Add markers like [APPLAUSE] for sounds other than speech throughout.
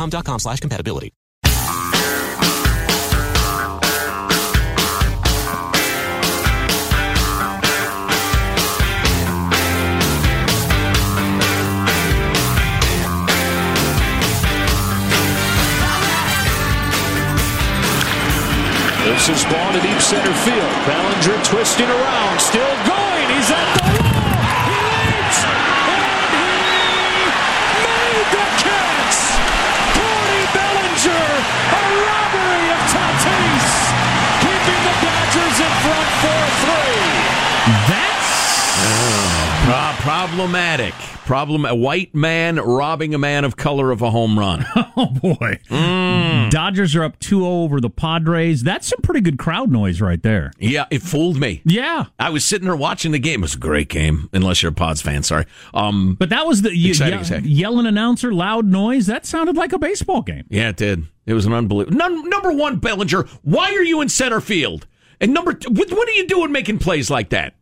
dexcom.com slash compatibility. This is ball to deep center field. Bellinger twisting around, still going. He's at the problematic. Problem: a white man robbing a man of color of a home run. [LAUGHS] oh boy! Mm. Dodgers are up 2-0 over the Padres. That's some pretty good crowd noise right there. Yeah, it fooled me. Yeah, I was sitting there watching the game. It was a great game, unless you're a Pods fan. Sorry, um, but that was the ye- yelling announcer, loud noise. That sounded like a baseball game. Yeah, it did. It was an unbelievable. Num- number one, Bellinger. Why are you in center field? And number two, what are you doing making plays like that?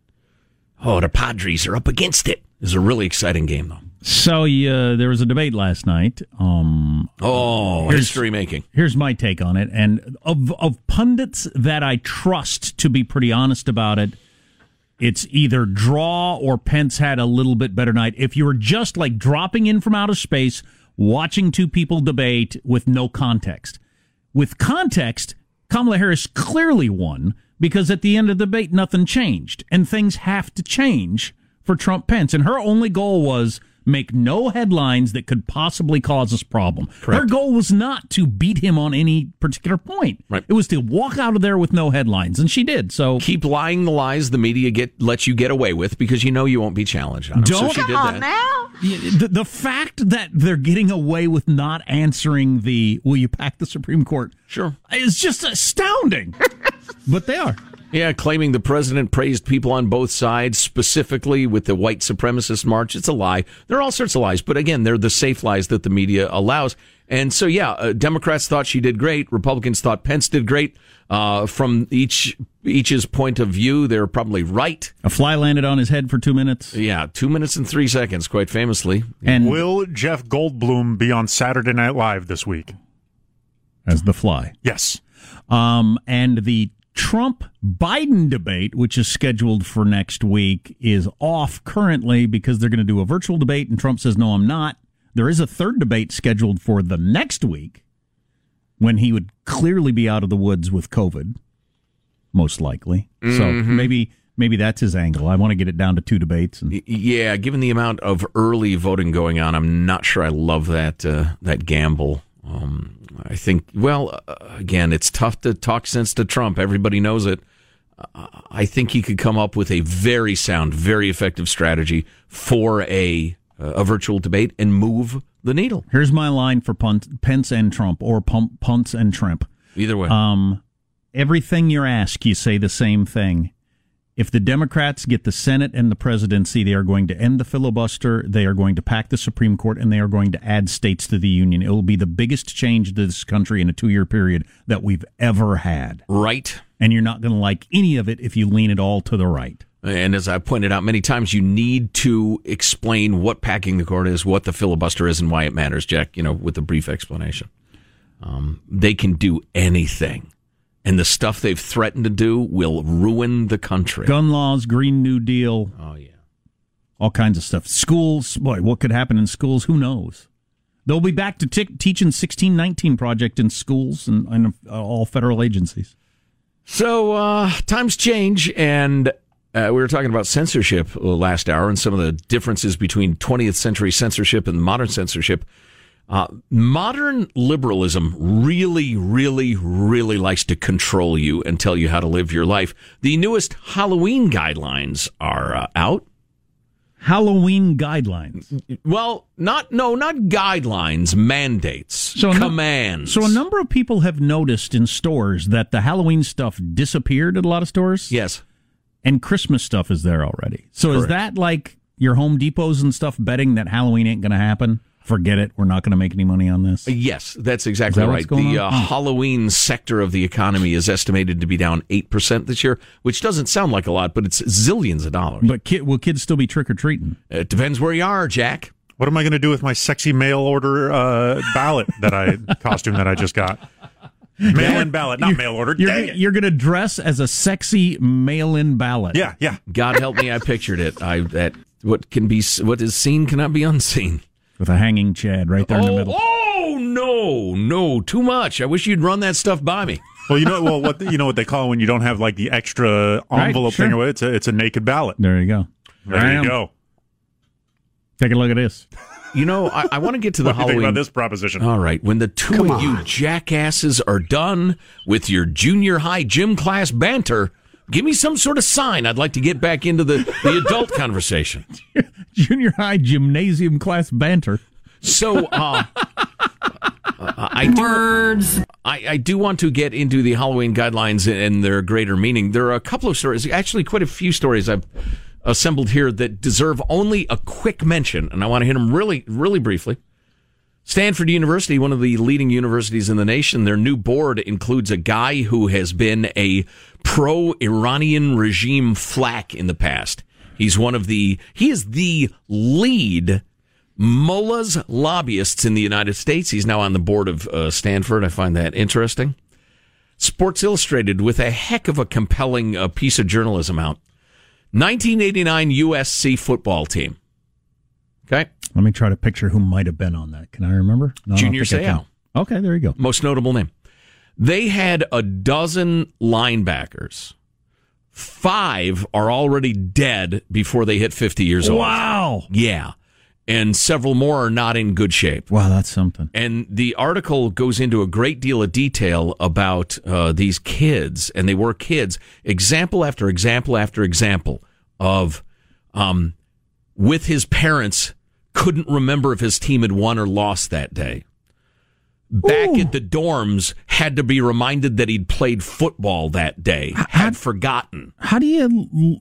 Oh, the Padres are up against it. It's a really exciting game, though. So uh, there was a debate last night. Um, oh, history making. Here's my take on it, and of of pundits that I trust to be pretty honest about it, it's either draw or Pence had a little bit better night. If you were just like dropping in from outer space, watching two people debate with no context, with context, Kamala Harris clearly won because at the end of the debate, nothing changed, and things have to change for Trump Pence. And her only goal was make no headlines that could possibly cause us problem. Correct. Her goal was not to beat him on any particular point. Right. It was to walk out of there with no headlines, and she did. So keep lying the lies the media get lets you get away with because you know you won't be challenged on them. Don't so she come on now. The, the fact that they're getting away with not answering the "Will you pack the Supreme Court?" Sure, is just astounding. [LAUGHS] but they are. Yeah, claiming the president praised people on both sides, specifically with the white supremacist march. It's a lie. There are all sorts of lies, but again, they're the safe lies that the media allows. And so, yeah, uh, Democrats thought she did great. Republicans thought Pence did great. Uh, from each each's point of view, they're probably right. A fly landed on his head for two minutes. Yeah, two minutes and three seconds, quite famously. And will Jeff Goldblum be on Saturday Night Live this week as the fly? Yes. Um, and the Trump Biden debate, which is scheduled for next week, is off currently because they're going to do a virtual debate, and Trump says, No, I'm not. There is a third debate scheduled for the next week when he would clearly be out of the woods with COVID, most likely. Mm-hmm. So maybe maybe that's his angle. I want to get it down to two debates. And... Yeah, given the amount of early voting going on, I'm not sure I love that uh, that gamble. Um, I think, well, uh, again, it's tough to talk sense to Trump. Everybody knows it. Uh, I think he could come up with a very sound, very effective strategy for a a virtual debate and move the needle. Here's my line for Pence and Trump, or Pump, Punts and Trump. Either way, um, everything you're asked, you say the same thing. If the Democrats get the Senate and the presidency, they are going to end the filibuster. They are going to pack the Supreme Court and they are going to add states to the Union. It will be the biggest change to this country in a two year period that we've ever had. Right. And you're not going to like any of it if you lean it all to the right. And as I pointed out many times, you need to explain what packing the court is, what the filibuster is, and why it matters, Jack, you know, with a brief explanation. Um, they can do anything. And the stuff they've threatened to do will ruin the country. Gun laws, Green New Deal. Oh, yeah. All kinds of stuff. Schools, boy, what could happen in schools? Who knows? They'll be back to t- teaching 1619 project in schools and, and all federal agencies. So uh, times change, and uh, we were talking about censorship last hour and some of the differences between 20th century censorship and modern censorship. Uh, modern liberalism really, really, really likes to control you and tell you how to live your life. The newest Halloween guidelines are uh, out. Halloween guidelines. Well, not no, not guidelines, mandates, so commands. No, so a number of people have noticed in stores that the Halloween stuff disappeared at a lot of stores. Yes, and Christmas stuff is there already. So Correct. is that like your Home Depots and stuff betting that Halloween ain't going to happen? Forget it. We're not going to make any money on this. Yes, that's exactly that right. The uh, Halloween sector of the economy is estimated to be down 8% this year, which doesn't sound like a lot, but it's zillions of dollars. But kid, will kids still be trick or treating? It depends where you are, Jack. What am I going to do with my sexy mail order uh, ballot that I [LAUGHS] costume that I just got? Mail in ballot, not you're, mail order. You're, you're going to dress as a sexy mail in ballot. Yeah, yeah. God help me, I pictured it. I that what can be what is seen cannot be unseen with a hanging Chad right there oh, in the oh, middle. Oh no, no, too much. I wish you'd run that stuff by me. Well, you know, well, what you know what they call it when you don't have like the extra envelope right, sure. thing away. It's a it's a naked ballot. There you go. There you go. Take a look at this. You know, I, I want to get to the what Halloween. Do you think about this proposition? All right, when the two Come of on. you jackasses are done with your junior high gym class banter, give me some sort of sign. I'd like to get back into the, the adult [LAUGHS] conversation. Junior high gymnasium class banter. So, uh, [LAUGHS] I do, Words. I, I, do want to get into the Halloween guidelines and their greater meaning. There are a couple of stories, actually, quite a few stories I've assembled here that deserve only a quick mention, and I want to hit them really, really briefly. Stanford University, one of the leading universities in the nation, their new board includes a guy who has been a pro Iranian regime flack in the past. He's one of the, he is the lead mullahs lobbyists in the United States. He's now on the board of uh, Stanford. I find that interesting. Sports Illustrated with a heck of a compelling uh, piece of journalism out. 1989 USC football team. Okay. Let me try to picture who might have been on that. Can I remember? No, Junior Seau. Okay, there you go. Most notable name. They had a dozen linebackers. Five are already dead before they hit 50 years old. Wow. Yeah. And several more are not in good shape. Wow, that's something. And the article goes into a great deal of detail about uh, these kids, and they were kids, example after example after example of um, with his parents couldn't remember if his team had won or lost that day. Back Ooh. at the dorms, had to be reminded that he'd played football that day. Had how, forgotten. How do you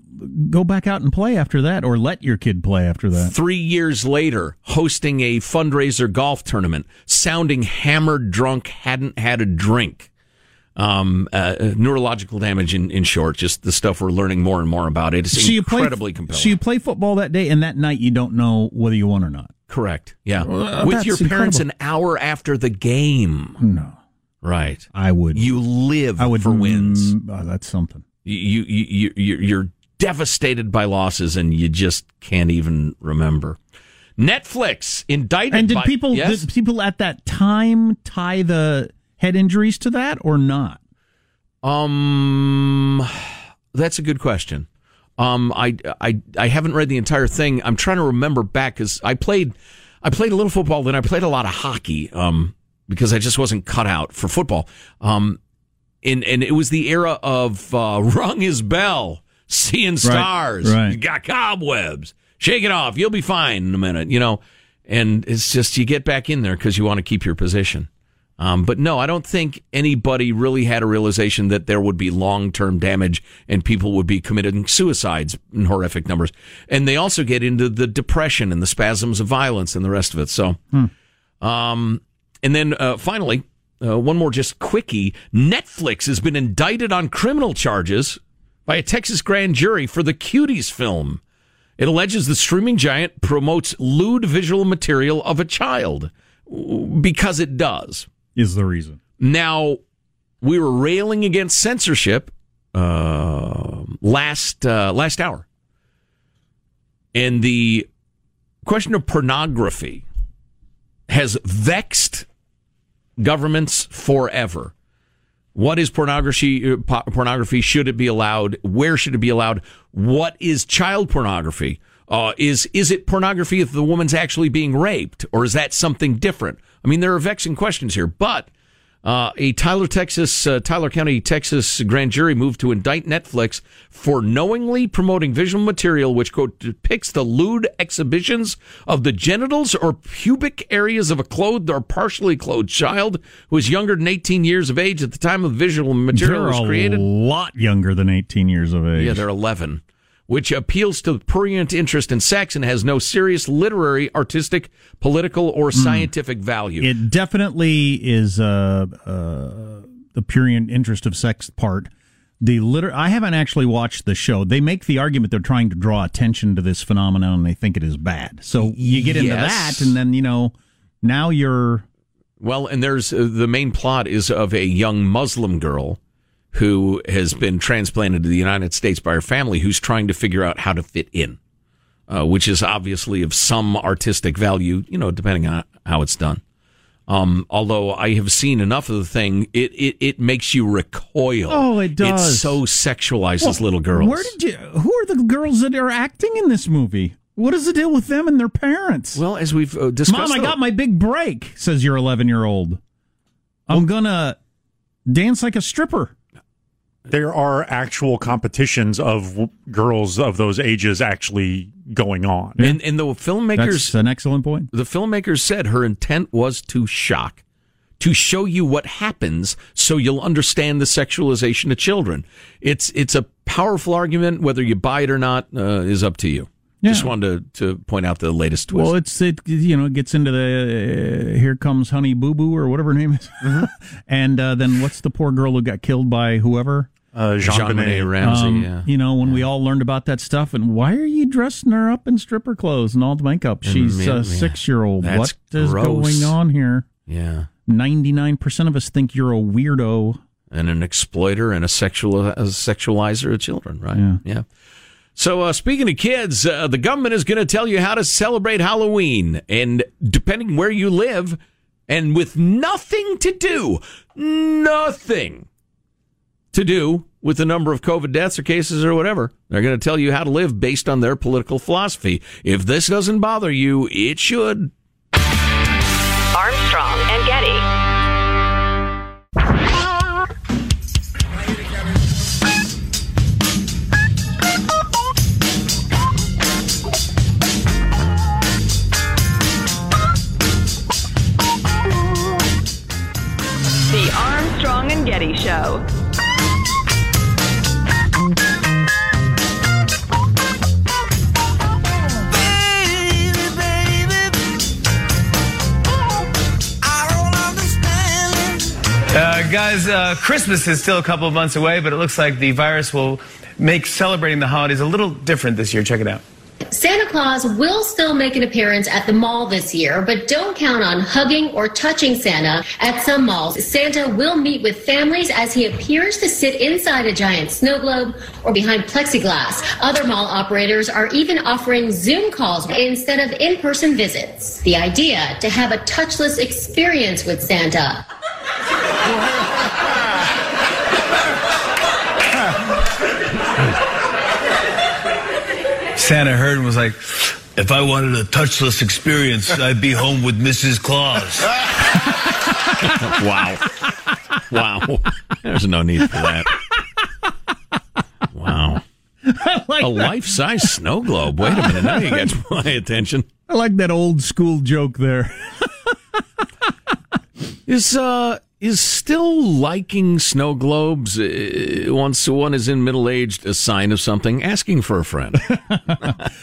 go back out and play after that, or let your kid play after that? Three years later, hosting a fundraiser golf tournament, sounding hammered, drunk, hadn't had a drink um, uh, neurological damage in, in short, just the stuff we're learning more and more about. It's so incredibly play, compelling. So you play football that day, and that night you don't know whether you won or not. Correct. Yeah, uh, with your parents incredible. an hour after the game. No, right. I would. You live. I would for wins. Mm, oh, that's something. You you you you're devastated by losses, and you just can't even remember. Netflix indicted. And did by, people yes? did people at that time tie the head injuries to that or not? Um, that's a good question. Um, I, I, I haven't read the entire thing. I'm trying to remember back because I played, I played a little football, then I played a lot of hockey. Um, because I just wasn't cut out for football. Um, and and it was the era of uh, [LAUGHS] rung his bell, seeing stars, right, right. You got cobwebs. Shake it off. You'll be fine in a minute. You know, and it's just you get back in there because you want to keep your position. Um, but no, I don't think anybody really had a realization that there would be long term damage and people would be committing suicides in horrific numbers. And they also get into the depression and the spasms of violence and the rest of it. So, um, and then uh, finally, uh, one more just quickie Netflix has been indicted on criminal charges by a Texas grand jury for the Cuties film. It alleges the streaming giant promotes lewd visual material of a child because it does. Is the reason. Now, we were railing against censorship uh, last uh, last hour, and the question of pornography has vexed governments forever. What is pornography? Uh, pornography should it be allowed? Where should it be allowed? What is child pornography? Uh, is is it pornography if the woman's actually being raped, or is that something different? I mean, there are vexing questions here, but uh, a Tyler, Texas, uh, Tyler County, Texas grand jury moved to indict Netflix for knowingly promoting visual material which quote depicts the lewd exhibitions of the genitals or pubic areas of a clothed or partially clothed child who is younger than 18 years of age at the time the visual material They're was a created. lot younger than 18 years of age. Yeah, they're 11, which appeals to prurient interest in sex and has no serious literary, artistic, political, or scientific value. It definitely is uh, uh, the prurient interest of sex part. The liter- I haven't actually watched the show. They make the argument they're trying to draw attention to this phenomenon and they think it is bad. So you get into that, and then, you know, now you're. Well, and there's uh, the main plot is of a young Muslim girl who has been transplanted to the United States by her family who's trying to figure out how to fit in, uh, which is obviously of some artistic value, you know, depending on how it's done. Um, although I have seen enough of the thing, it, it, it makes you recoil. Oh, it does. It so sexualizes little girls. Where did you. Who are the girls that are acting in this movie? What is the deal with them and their parents? well, as we've uh, discussed, Mom, I got my big break, says your 11 year old. I'm going to dance like a stripper. There are actual competitions of w- girls of those ages actually going on. and, and the filmmakers That's an excellent point. the filmmakers said her intent was to shock, to show you what happens so you'll understand the sexualization of children. It's it's a powerful argument. Whether you buy it or not uh, is up to you. Yeah. Just wanted to, to point out the latest twist. Well, it's it you know it gets into the uh, here comes Honey Boo Boo or whatever her name is, [LAUGHS] and uh, then what's the poor girl who got killed by whoever? Uh, Jean, Benet. Ramsey. Um, yeah. You know when we all learned about that stuff, and why are you dressing her up in stripper clothes and all the makeup? She's yeah, a yeah. six year old. What is gross. going on here? Yeah. Ninety nine percent of us think you're a weirdo. And an exploiter and a sexual a sexualizer of children, right? Yeah. So, uh, speaking of kids, uh, the government is going to tell you how to celebrate Halloween. And depending where you live, and with nothing to do, nothing to do with the number of COVID deaths or cases or whatever, they're going to tell you how to live based on their political philosophy. If this doesn't bother you, it should. Armstrong and Getty. The Armstrong and Getty Show. Guys, uh, Christmas is still a couple of months away, but it looks like the virus will make celebrating the holidays a little different this year. Check it out. Santa Claus will still make an appearance at the mall this year, but don't count on hugging or touching Santa at some malls. Santa will meet with families as he appears to sit inside a giant snow globe or behind plexiglass. Other mall operators are even offering Zoom calls instead of in-person visits. The idea to have a touchless experience with Santa. Santa heard and was like, if I wanted a touchless experience, I'd be home with Mrs. Claus. [LAUGHS] Wow. wow. There's no need for that. Wow. like A life size snow globe. Wait a minute. Now you got my attention. I like that old school joke there. Is uh is still liking snow globes uh, once one is in middle aged a sign of something? Asking for a friend. [LAUGHS] [LAUGHS]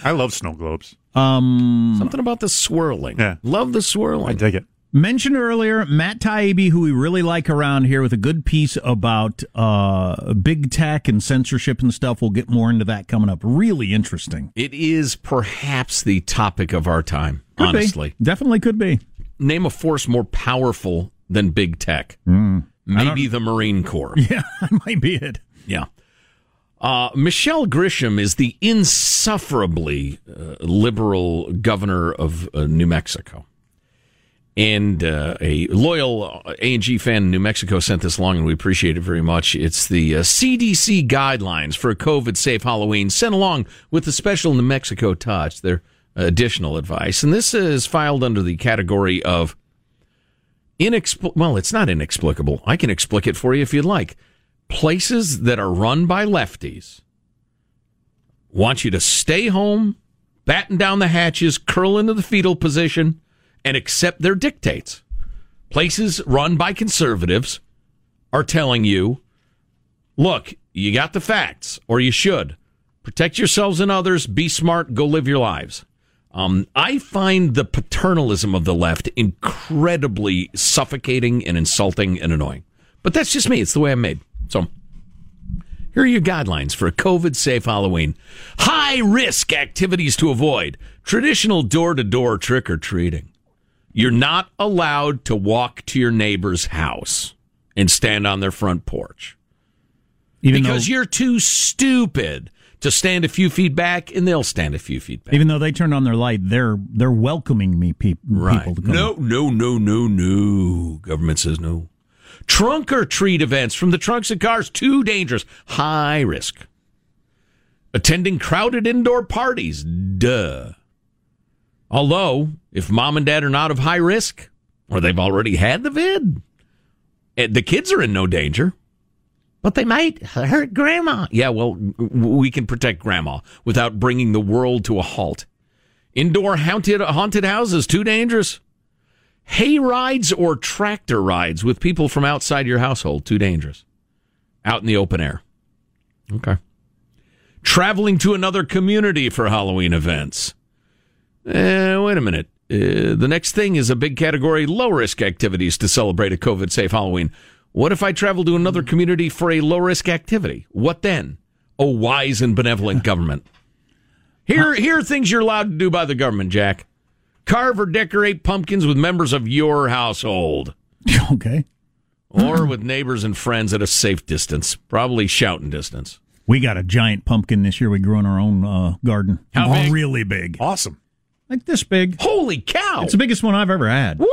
I love snow globes. Um, Something about the swirling. Yeah. Love the swirling. I dig it. Mentioned earlier, Matt Taibbi, who we really like around here, with a good piece about uh, big tech and censorship and stuff. We'll get more into that coming up. Really interesting. It is perhaps the topic of our time, Could be. honestly. Definitely could be. Name a force more powerful than big tech. Maybe the Marine Corps. [LAUGHS] Yeah, that might be it. Yeah. Uh, Michelle Grisham is the insufferably uh, liberal governor of uh, New Mexico. And uh, a loyal A&G fan in New Mexico sent this along, and we appreciate it very much. It's the uh, CDC guidelines for a COVID-safe Halloween sent along with the special New Mexico touch, their additional advice. And this is filed under the category of inexplicable. Well, it's not inexplicable. I can explain it for you if you'd like. Places that are run by lefties want you to stay home, batten down the hatches, curl into the fetal position, and accept their dictates. Places run by conservatives are telling you, look, you got the facts, or you should. Protect yourselves and others, be smart, go live your lives. Um, I find the paternalism of the left incredibly suffocating and insulting and annoying. But that's just me. It's the way I'm made. So here are your guidelines for a COVID safe Halloween. High risk activities to avoid. Traditional door to door trick or treating. You're not allowed to walk to your neighbor's house and stand on their front porch Even because though, you're too stupid to stand a few feet back and they'll stand a few feet back. even though they turned on their light, they're they're welcoming me peop- people to come. No, no, no, no, no. Government says no. Trunk or treat events from the trunks of cars, too dangerous. High risk. Attending crowded indoor parties, duh. Although, if mom and dad are not of high risk, or they've already had the vid, eh, the kids are in no danger. But they might hurt grandma. Yeah, well, we can protect grandma without bringing the world to a halt. Indoor haunted haunted houses too dangerous. Hay rides or tractor rides with people from outside your household too dangerous. Out in the open air. Okay. Traveling to another community for Halloween events. Eh, wait a minute. Uh, the next thing is a big category low risk activities to celebrate a COVID safe Halloween. What if I travel to another community for a low risk activity? What then? A wise and benevolent [LAUGHS] government. Here, here are things you're allowed to do by the government, Jack. Carve or decorate pumpkins with members of your household [LAUGHS] Okay. or with neighbors and friends at a safe distance, probably shouting distance. We got a giant pumpkin this year. We grew in our own uh, garden. How big? Really big. Awesome. Like this big. Holy cow! It's the biggest one I've ever had. Woo!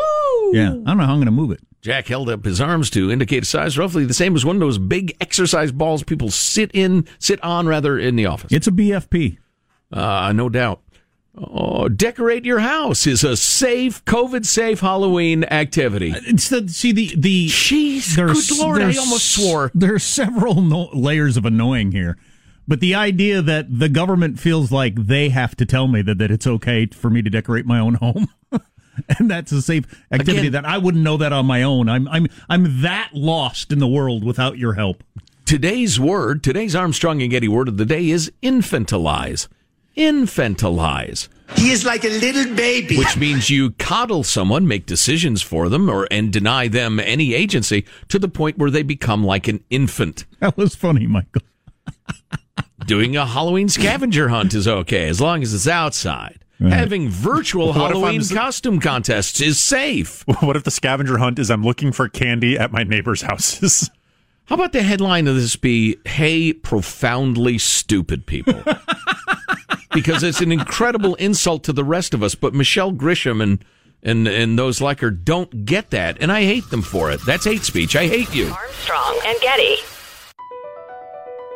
Yeah. I don't know how I'm going to move it. Jack held up his arms to indicate a size roughly the same as one of those big exercise balls people sit in, sit on rather in the office. It's a BFP. Uh, no doubt. Oh, decorate your house is a safe, COVID safe Halloween activity. It's the see the the Jeez, good Lord, I almost swore. There are several no, layers of annoying here, but the idea that the government feels like they have to tell me that, that it's okay for me to decorate my own home. [LAUGHS] And that's a safe activity Again- that I wouldn't know that on my own. I'm I'm I'm that lost in the world without your help. Today's word, today's Armstrong and Getty word of the day is infantilize. Infantilize. He is like a little baby. which means you coddle someone, make decisions for them, or and deny them any agency to the point where they become like an infant. That was funny, Michael. [LAUGHS] Doing a Halloween scavenger hunt is okay as long as it's outside. Having virtual What Halloween costume contests is safe. [LAUGHS] What if the scavenger hunt is I'm looking for candy at my neighbor's houses? [LAUGHS] How about the headline of this be, Hey, profoundly stupid people? [LAUGHS] because it's an incredible insult to the rest of us, but Michelle Grisham and, and, and those like her don't get that, and I hate them for it. That's hate speech. I hate you. Armstrong and Getty.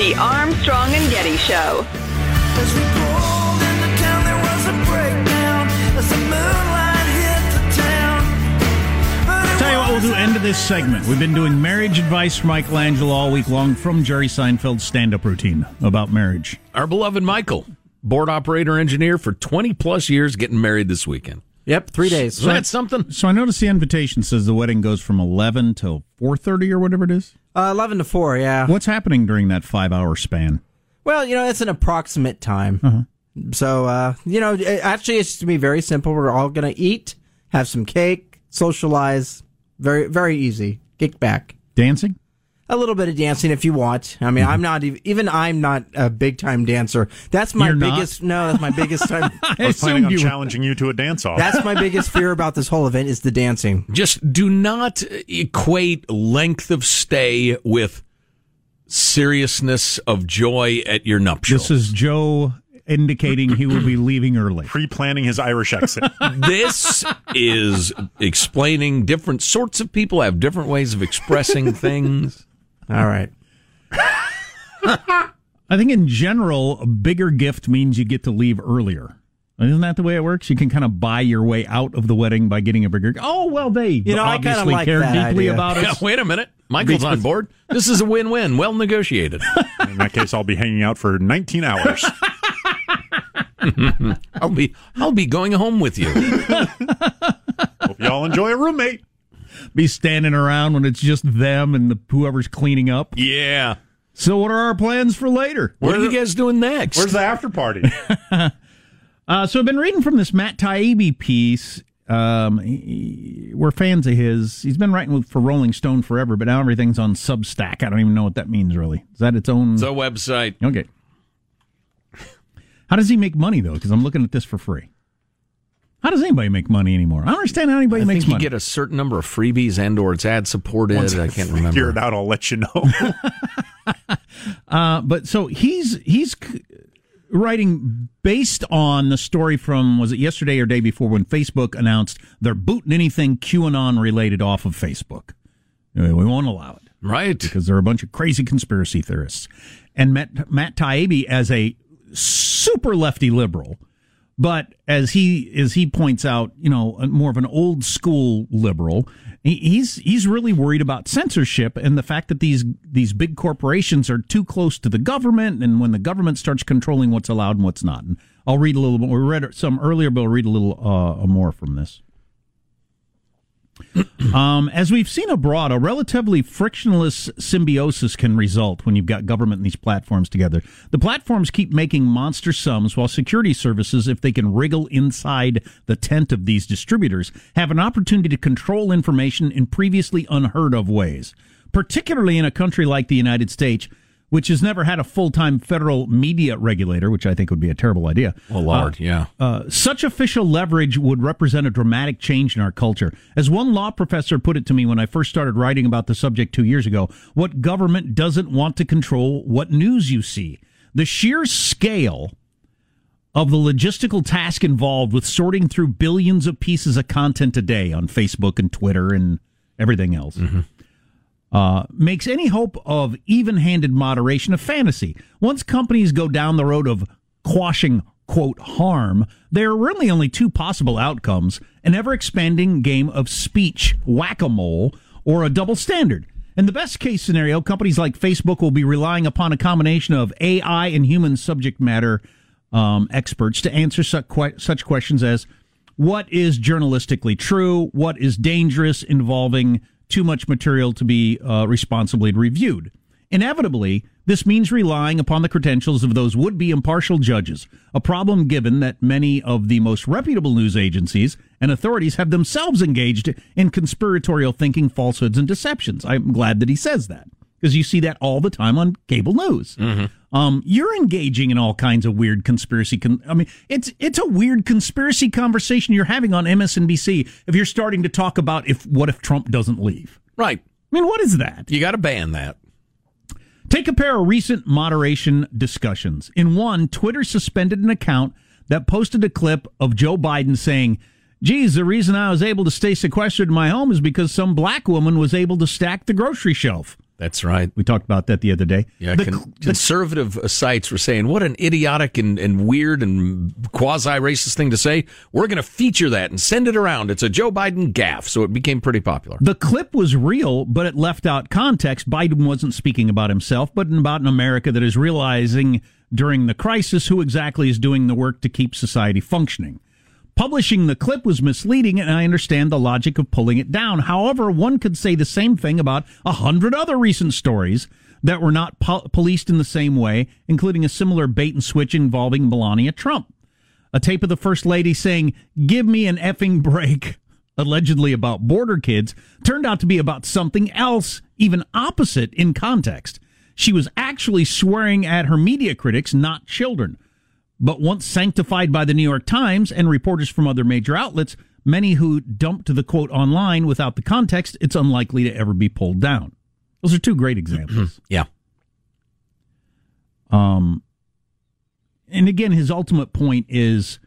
The Armstrong and Getty Show. Tell you what we'll do end of this segment. We've been doing marriage advice for Michelangelo all week long from Jerry Seinfeld's stand-up routine about marriage. Our beloved Michael, board operator engineer for 20 plus years, getting married this weekend. Yep, three days. So that's something. So I noticed the invitation says the wedding goes from 11 till 4.30 or whatever it is. Uh, 11 to 4, yeah. What's happening during that five-hour span? Well, you know, it's an approximate time. Uh-huh. So, uh, you know, actually, it's to be very simple. We're all going to eat, have some cake, socialize. Very, very easy. Kick back. Dancing? A little bit of dancing if you want. I mean, mm-hmm. I'm not even, even I'm not a big time dancer. That's my You're not? biggest, no, that's my biggest [LAUGHS] time. I was planning on challenging you to a dance off. That's my biggest fear about this whole event is the dancing. Just do not equate length of stay with seriousness of joy at your nuptials. This is Joe indicating he will be leaving early. Pre-planning his Irish exit. [LAUGHS] this is explaining different sorts of people have different ways of expressing things. All right. [LAUGHS] I think in general, a bigger gift means you get to leave earlier. Isn't that the way it works? You can kind of buy your way out of the wedding by getting a bigger. Oh well, they You know, I kinda obviously like care deeply idea. about Yeah, us. wait a minute. Michael's on board. This is a win-win. Well negotiated. [LAUGHS] In that case, I'll be hanging out for 19 hours. [LAUGHS] I'll be I'll be going home with you. Hope y'all enjoy a roommate. Be standing around when it's just them and the, whoever's cleaning up. Yeah. So, what are our plans for later? What are you guys doing next? Where's the after party? [LAUGHS] Uh, so I've been reading from this Matt Taibbi piece. Um, he- we're fans of his. He's been writing with, for Rolling Stone forever, but now everything's on Substack. I don't even know what that means really. Is that its own? It's a website. Okay. How does he make money though? Because I'm looking at this for free. How does anybody make money anymore? I don't understand how anybody I makes think you money. get a certain number of freebies and or it's ad supported. Once I can't remember. Figure it out. I'll let you know. [LAUGHS] Uh, but so he's he's writing based on the story from was it yesterday or day before when Facebook announced they're booting anything QAnon related off of Facebook. Uh, We won't allow it, right? Because they're a bunch of crazy conspiracy theorists, and Matt Matt Taibbi as a super lefty liberal. But as he as he points out, you know, more of an old school liberal, he's he's really worried about censorship and the fact that these these big corporations are too close to the government, and when the government starts controlling what's allowed and what's not. And I'll read a little. We read some earlier, but I'll read a little uh, more from this. Um, as we've seen abroad, a relatively frictionless symbiosis can result when you've got government and these platforms together. The platforms keep making monster sums while security services, if they can wriggle inside the tent of these distributors, have an opportunity to control information in previously unheard of ways. Particularly in a country like the United States, which has never had a full-time federal media regulator, which I think would be a terrible idea. Oh Lord, Uh, yeah. uh, such official leverage would represent a dramatic change in our culture. As one law professor put it to me when I first started writing about the subject two years ago, what government doesn't want to control what news you see? The sheer scale of the logistical task involved with sorting through billions of pieces of content a day on Facebook and Twitter and everything else. Uh, makes any hope of even handed moderation a fantasy. Once companies go down the road of quashing, quote, harm, there are really only two possible outcomes an ever expanding game of speech whack a mole or a double standard. In the best case scenario, companies like Facebook will be relying upon a combination of AI and human subject matter um, experts to answer such, que- such questions as what is journalistically true, what is dangerous, involving too much material to be uh, responsibly reviewed. Inevitably, this means relying upon the credentials of those would be impartial judges, a problem given that many of the most reputable news agencies and authorities have themselves engaged in conspiratorial thinking, falsehoods, and deceptions. I'm glad that he says that because you see that all the time on cable news. Um, you're engaging in all kinds of weird conspiracy. Con- I mean, it's it's a weird conspiracy conversation you're having on MSNBC if you're starting to talk about if what if Trump doesn't leave. Right. I mean, what is that? You got to ban that. Take a pair of recent moderation discussions. In one, Twitter suspended an account that posted a clip of Joe Biden saying, Geez, the reason I was able to stay sequestered in my home is because some black woman was able to stack the grocery shelf. That's right. We talked about that the other day. Yeah, The con- the- conservative sites were saying, what an idiotic and, and weird and quasi racist thing to say. We're going to feature that and send it around. It's a Joe Biden gaffe. So it became pretty popular. The clip was real, but it left out context. Biden wasn't speaking about himself, but about an America that is realizing during the crisis who exactly is doing the work to keep society functioning. Publishing the clip was misleading, and I understand the logic of pulling it down. However, one could say the same thing about a hundred other recent stories that were not po- policed in the same way, including a similar bait and switch involving Melania Trump. A tape of the First Lady saying, Give me an effing break, [LAUGHS] allegedly about border kids, turned out to be about something else, even opposite in context. She was actually swearing at her media critics, not children. But once sanctified by the New York Times and reporters from other major outlets, many who dumped the quote online without the context, it's unlikely to ever be pulled down. Those are two great examples. yeah. Um, and again, his ultimate point is,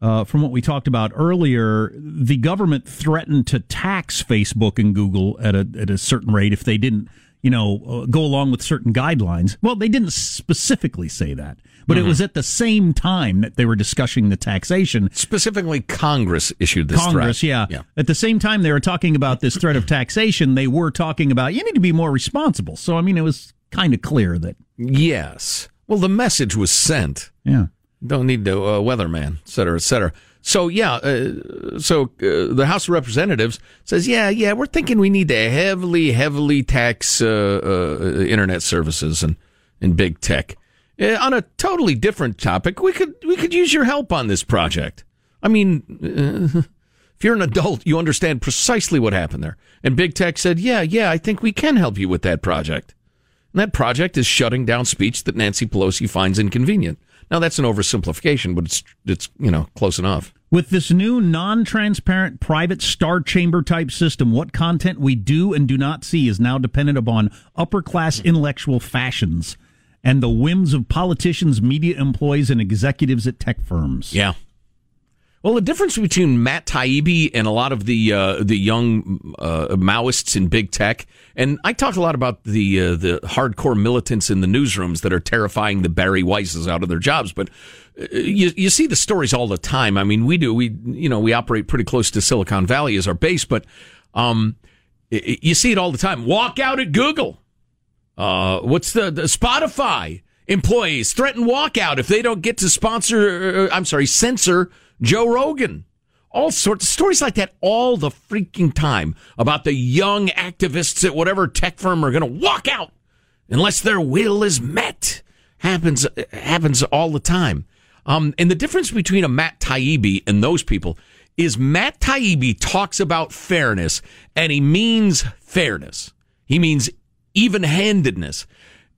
uh, from what we talked about earlier, the government threatened to tax Facebook and Google at a at a certain rate if they didn't, you know, uh, go along with certain guidelines. Well, they didn't specifically say that, but it Mhm. was at the same time that they were discussing the taxation. Specifically, Congress issued this Congress, threat. yeah. Yeah. At the same time they were talking about this threat of taxation, they were talking about you need to be more responsible. So I mean, it was kind of clear that Yes. Well, the message was sent. Yeah. Don't need to uh, weatherman, et cetera, et cetera. So yeah, uh, so uh, the House of Representatives says, yeah, yeah, we're thinking we need to heavily, heavily tax uh, uh, internet services and and big tech. Uh, on a totally different topic, we could we could use your help on this project. I mean, uh, [LAUGHS] if you're an adult, you understand precisely what happened there. And big tech said, yeah, yeah, I think we can help you with that project. And that project is shutting down speech that Nancy Pelosi finds inconvenient. Now that's an oversimplification, but it's it's you know close enough. With this new non transparent private star chamber type system, what content we do and do not see is now dependent upon upper class intellectual fashions and the whims of politicians, media employees, and executives at tech firms. Yeah. Well, the difference between Matt Taibbi and a lot of the uh, the young uh, Maoists in big tech, and I talk a lot about the uh, the hardcore militants in the newsrooms that are terrifying the Bari Weisses out of their jobs. But uh, you you see the stories all the time. I mean, we do. We you know we operate pretty close to Silicon Valley as our base, but um, you see it all the time. Walk out at Google. Uh, what's the, the Spotify employees threaten walkout if they don't get to sponsor? Uh, I'm sorry, censor Joe Rogan. All sorts of stories like that all the freaking time about the young activists at whatever tech firm are going to walk out unless their will is met. Happens happens all the time. Um, and the difference between a Matt Taibbi and those people is Matt Taibbi talks about fairness and he means fairness. He means even-handedness.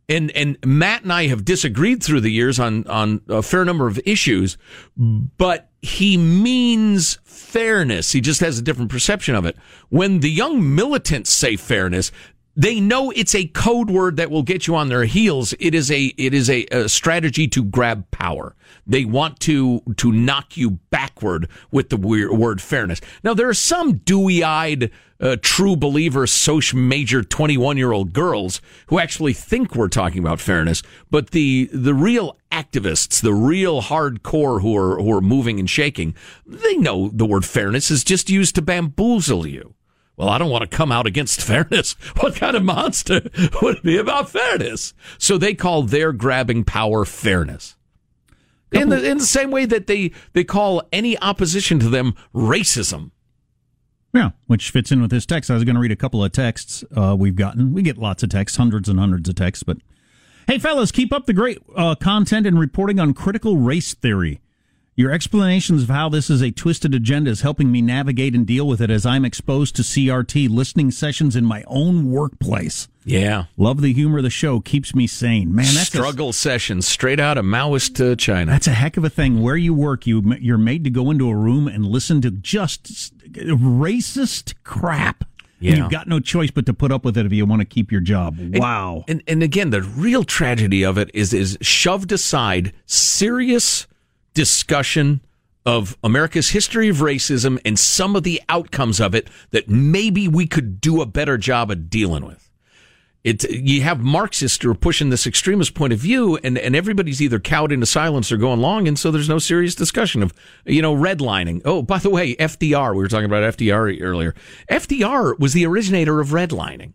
And and Matt and I have disagreed through the years on on a fair number of issues, but he means fairness. He just has a different perception of it. When the young militants say fairness, They know it's a code word that will get you on their heels. It is a it is a, a strategy to grab power. They want to to knock you backward with the word fairness. Now there are some dewy eyed uh, true believer social major 21 year old girls who actually think we're talking about fairness, but the the real activists, the real hardcore who are who are moving and shaking, they know the word fairness is just used to bamboozle you. Well, I don't want to come out against [LAUGHS] fairness. What kind of monster [LAUGHS] would it be about fairness? So they call their grabbing power fairness. In the, in the same way that they, they call any opposition to them racism. Yeah, which fits in with this text. I was going to read a couple of texts uh, we've gotten. We get lots of texts, hundreds and hundreds of texts. But hey, fellas, keep up the great uh, content and reporting on critical race theory. Your explanations of how this is a twisted agenda is helping me navigate and deal with it as I'm exposed to CRT listening sessions in my own workplace. Yeah. Love the humor of the show. Keeps me sane. Man, that's struggle a, sessions straight out of Maoist uh, China. That's a heck of a thing. Where you work, you you're made to go into a room and listen to just racist crap. Yeah. And you've got no choice but to put up with it if you want to keep your job. Wow. And, and and again, the real tragedy of it is is shoved aside serious discussion of America's history of racism and some of the outcomes of it that maybe we could do a better job of dealing with. It, you have Marxists who are pushing this extremist point of view, and, and everybody's either cowed into silence or going along, and so there's no serious discussion of, you know, redlining. Oh, by the way, FDR, we were talking about FDR earlier. FDR was the originator of redlining,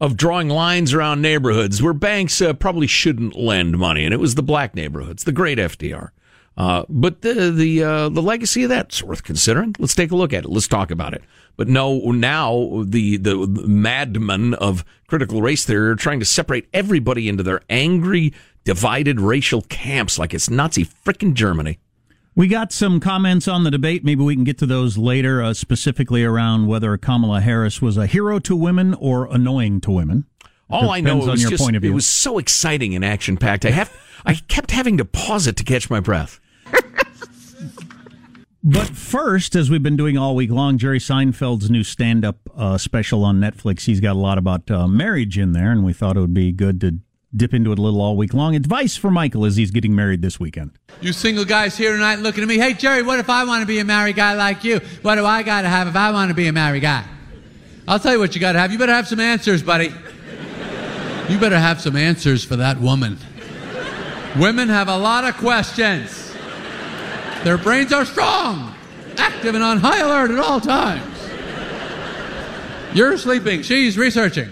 of drawing lines around neighborhoods where banks uh, probably shouldn't lend money, and it was the black neighborhoods, the great FDR. Uh, but the the uh, the legacy of that's worth considering. Let's take a look at it. Let's talk about it. But no, now the the madmen of critical race theory are trying to separate everybody into their angry, divided racial camps like it's Nazi frickin' Germany. We got some comments on the debate. Maybe we can get to those later, uh, specifically around whether Kamala Harris was a hero to women or annoying to women. All I know was just, it was so exciting and action packed. I have I kept having to pause it to catch my breath. [LAUGHS] But first, as we've been doing all week long, Jerry Seinfeld's new stand up uh, special on Netflix, he's got a lot about uh, marriage in there, and we thought it would be good to dip into it a little all week long. Advice for Michael as he's getting married this weekend. You single guys here tonight looking at me, hey, Jerry, what if I want to be a married guy like you? What do I got to have if I want to be a married guy? I'll tell you what you got to have. You better have some answers, buddy. You better have some answers for that woman. Women have a lot of questions. Their brains are strong, active, and on high alert at all times. You're sleeping, she's researching.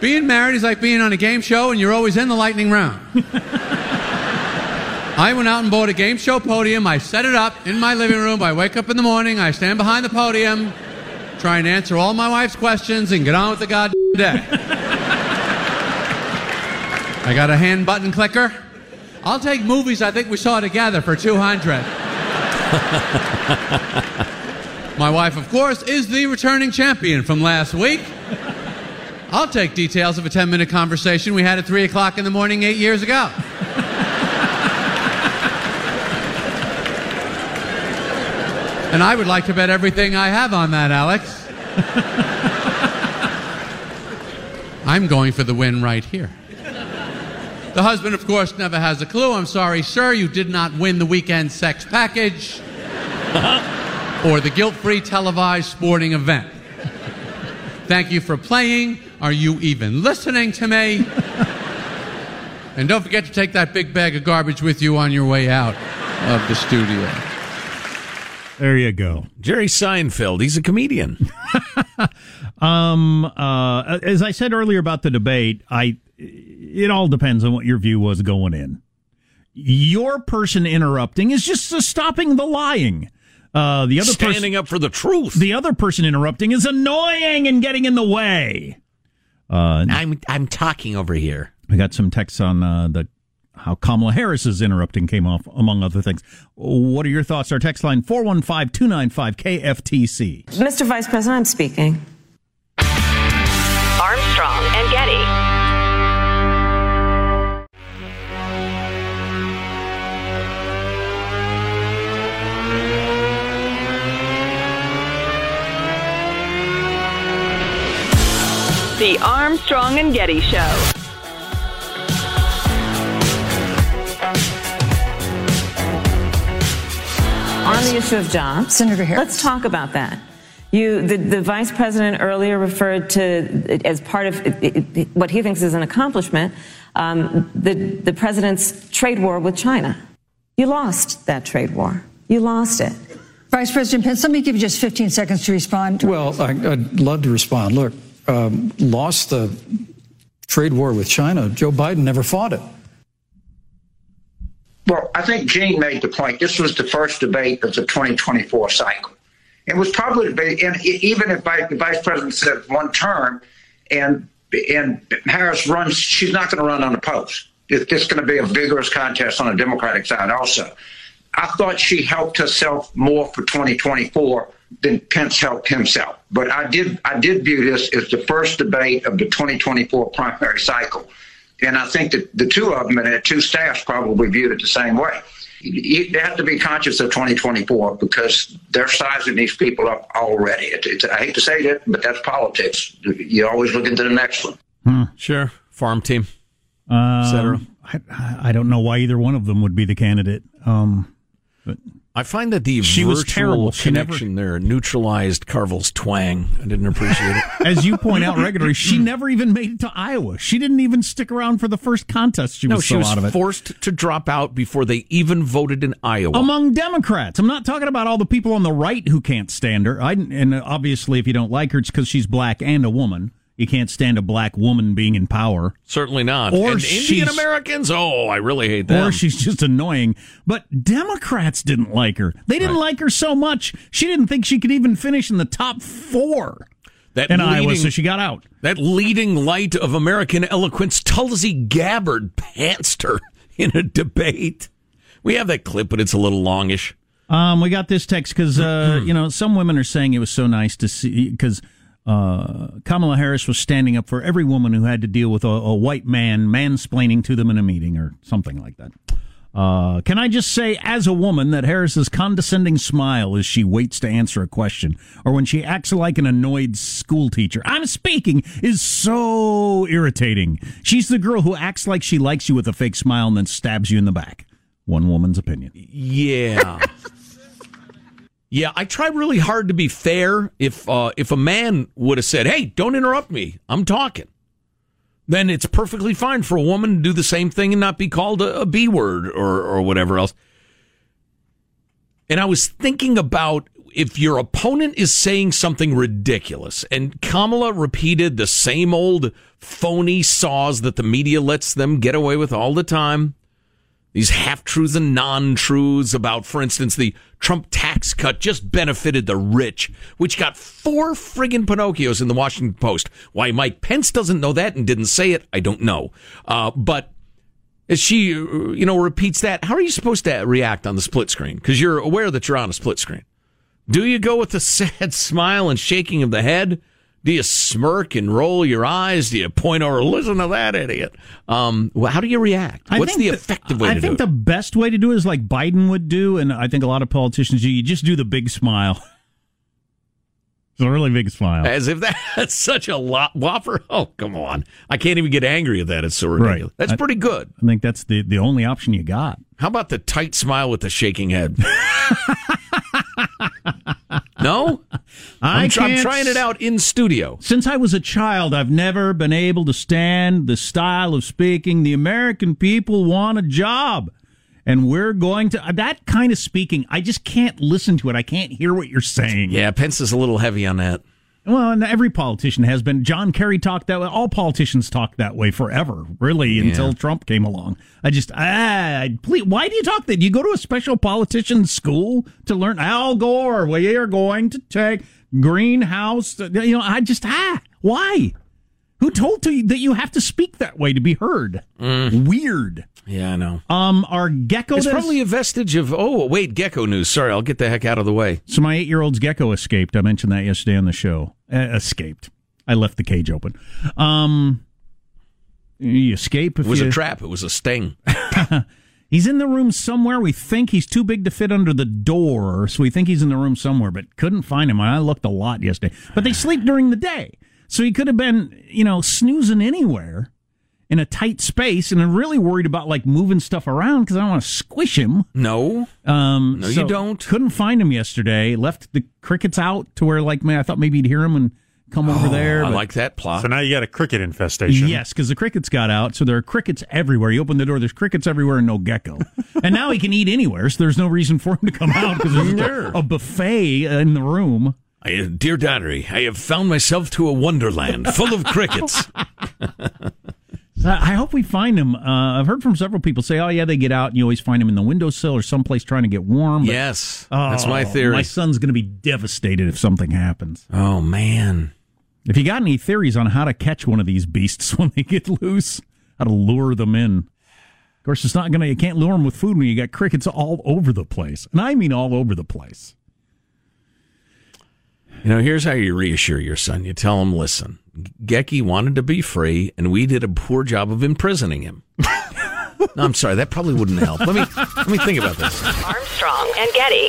Being married is like being on a game show and you're always in the lightning round. I went out and bought a game show podium. I set it up in my living room. I wake up in the morning. I stand behind the podium, try and answer all my wife's questions and get on with the goddamn day. I got a hand button clicker. I'll take movies I think we saw together for 200. [LAUGHS] My wife, of course, is the returning champion from last week. I'll take details of a 10 minute conversation we had at 3 o'clock in the morning eight years ago. [LAUGHS] and I would like to bet everything I have on that, Alex. [LAUGHS] I'm going for the win right here. The husband, of course, never has a clue. I'm sorry, sir, you did not win the weekend sex package [LAUGHS] or the guilt free televised sporting event. Thank you for playing. Are you even listening to me? and don't forget to take that big bag of garbage with you on your way out of the studio. There you go. Jerry Seinfeld, he's a comedian. [LAUGHS] um, uh, as I said earlier about the debate, I it all depends on what your view was going in. Your person interrupting is just stopping the lying. Uh, the other standing pers- up for the truth. The other person interrupting is annoying and getting in the way. Uh, I'm I'm talking over here. I got some texts on uh, the how Kamala Harris's interrupting came off, among other things. What are your thoughts? Our text line 415 295 KFTC. Mr. Vice President, I'm speaking. Armstrong and Getty. The Armstrong and Getty Show. On the issue of jobs, Senator Harris. Let's talk about that. You, the, the vice president earlier referred to as part of what he thinks is an accomplishment, um, the the president's trade war with China. You lost that trade war. You lost it. Vice President Pence, let me give you just 15 seconds to respond. Well, I, would love to respond. Look, um, lost the trade war with China. Joe Biden never fought it. Well, I think Gene made the point. This was the first debate of the 2024 cycle. It was probably and even if the vice president said one term, and and Harris runs, she's not going to run on the post. It's going to be a vigorous contest on the Democratic side, also. I thought she helped herself more for 2024 than Pence helped himself. But I did I did view this as the first debate of the 2024 primary cycle. And I think that the two of them and the two staffs probably viewed it the same way. You have to be conscious of 2024 because they're sizing these people up already. It, it, I hate to say that, but that's politics. You always look into the next one. Hmm. Sure. Farm team, um, etc. I, I, don't know why either one of them would be the candidate. Um, but I find that the she was terrible. Connection never, there neutralized Carville's twang. I didn't appreciate it. [LAUGHS] As you point out regularly, she mm. never even made it to Iowa. She didn't even stick around for the first contest. She no, was she so was out of it. forced to drop out before they even voted in Iowa. Among Democrats, I'm not talking about all the people on the right who can't stand her. I, and obviously, if you don't like her, it's because she's black and a woman. You can't stand a black woman being in power. Certainly not. Or and Indian Americans, oh, I really hate that. Or she's just annoying. But Democrats didn't like her. They didn't like her so much, she didn't think she could even finish in the top four that in leading, Iowa, so she got out. That leading light of American eloquence, Tulsi Gabbard, pantsed her [LAUGHS] in a debate. We have that clip, but it's a little longish. Um, we got this text because uh, [CLEARS THROAT] you know some women are saying it was so nice to see because uh, Kamala Harris was standing up for every woman who had to deal with a, a white man mansplaining to them in a meeting or something like that. Uh, can I just say, as a woman, that Harris's condescending smile as she waits to answer a question, or when she acts like an annoyed schoolteacher, I'm speaking, is so irritating. She's the girl who acts like she likes you with a fake smile and then stabs you in the back. One woman's opinion. Yeah. Yeah, I try really hard to be fair. If uh, if a man would have said, "Hey, don't interrupt me. I'm talking," then it's perfectly fine for a woman to do the same thing and not be called a, a B word or or whatever else. And I was thinking about if your opponent is saying something ridiculous, and Kamala repeated the same old phony saws that the media lets them get away with all the time these half truths and non truths about, for instance, the Trump tax cut just benefited the rich, which got four friggin' Pinocchios in the Washington Post. Why Mike Pence doesn't know that and didn't say it, I don't know. Uh, but as she, uh, you know, repeats that, how are you supposed to react on the split screen? Because you're aware that you're on a split screen. Do you go with a [LAUGHS] sad smile and shaking of the head? Do you smirk and roll your eyes? Do you point over, listen to that idiot? Um, well, how do you react? I What's the the- effective way I to think do it? the best way to do it is like Biden would do, and I think a lot of politicians do. You just do the big smile. [LAUGHS] It's a really big smile. As if that's [LAUGHS] such a lot whopper. Oh, come on. I can't even get angry at that. It's so ridiculous. Right. That's I- pretty good. I think that's the, the only option you got. How about the tight smile with the shaking head? [LAUGHS] no? I I'm, I'm trying it out in studio. Since I was a child, I've never been able to stand the style of speaking. The American people want a job. And we're going to that kind of speaking. I just can't listen to it. I can't hear what you're saying. Yeah, Pence is a little heavy on that. Well, and every politician has been. John Kerry talked that way. All politicians talked that way forever, really, until Trump came along. I just, ah, please, why do you talk that? Do you go to a special politician school to learn Al Gore? We are going to take greenhouse. You know, I just, ah, why? Who told to you that you have to speak that way to be heard? Weird. Yeah, I know. Um, our gecko. It's is- probably a vestige of, oh, wait, gecko news. Sorry, I'll get the heck out of the way. So my eight-year-old's gecko escaped. I mentioned that yesterday on the show. Uh, escaped. I left the cage open. Um, you escape if It was you, a trap, it was a sting. [LAUGHS] He's in the room somewhere. We think he's too big to fit under the door, so we think he's in the room somewhere, but couldn't find him. I looked a lot yesterday. But they sleep during the day. So he could have been, you know, snoozing anywhere in a tight space, and I'm really worried about like moving stuff around because I don't want to squish him. No, Um, No, you don't. Couldn't find him yesterday. Left the crickets out to where, like, man, I thought maybe you'd hear him and come over there. Oh, I but- like that plot. So now you got a cricket infestation. Yes, because the crickets got out, so there are crickets everywhere. You open the door, there's crickets everywhere, and no gecko. [LAUGHS] and now he can eat anywhere, so there's no reason for him to come out because there's Sure. a, a buffet in the room. I, dear diary, I have found myself to a wonderland full of crickets. [LAUGHS] I hope we find him. Uh, I've heard from several people say, "Oh yeah, they get out, and you always find him in the windowsill or someplace trying to get warm." But- yes, that's my Oh, theory. My son's going to be devastated if something happens. Oh man. If you got any theories on how to catch one of these beasts [LAUGHS] when they get loose, how to lure them in. Of course, it's not going to, you can't lure them with food when you got crickets all over the place. And I mean all over the place. You know, here's how you reassure your son. You tell him, listen, Gecky wanted to be free, and we did a poor job of imprisoning him. [LAUGHS] no, I'm sorry, that probably wouldn't help. Let me let me think about this. Armstrong and Getty.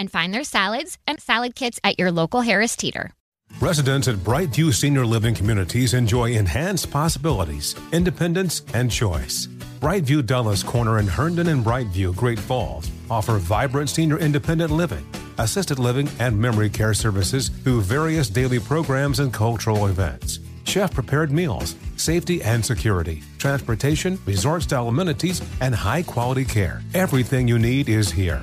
and find their salads and salad kits at your local Harris Teeter. Residents at Brightview Senior Living Communities enjoy enhanced possibilities, independence, and choice. Brightview Dulles Corner in Herndon and Brightview, Great Falls, offer vibrant senior independent living, assisted living, and memory care services through various daily programs and cultural events. Chef prepared meals, safety and security, transportation, resort style amenities, and high quality care. Everything you need is here.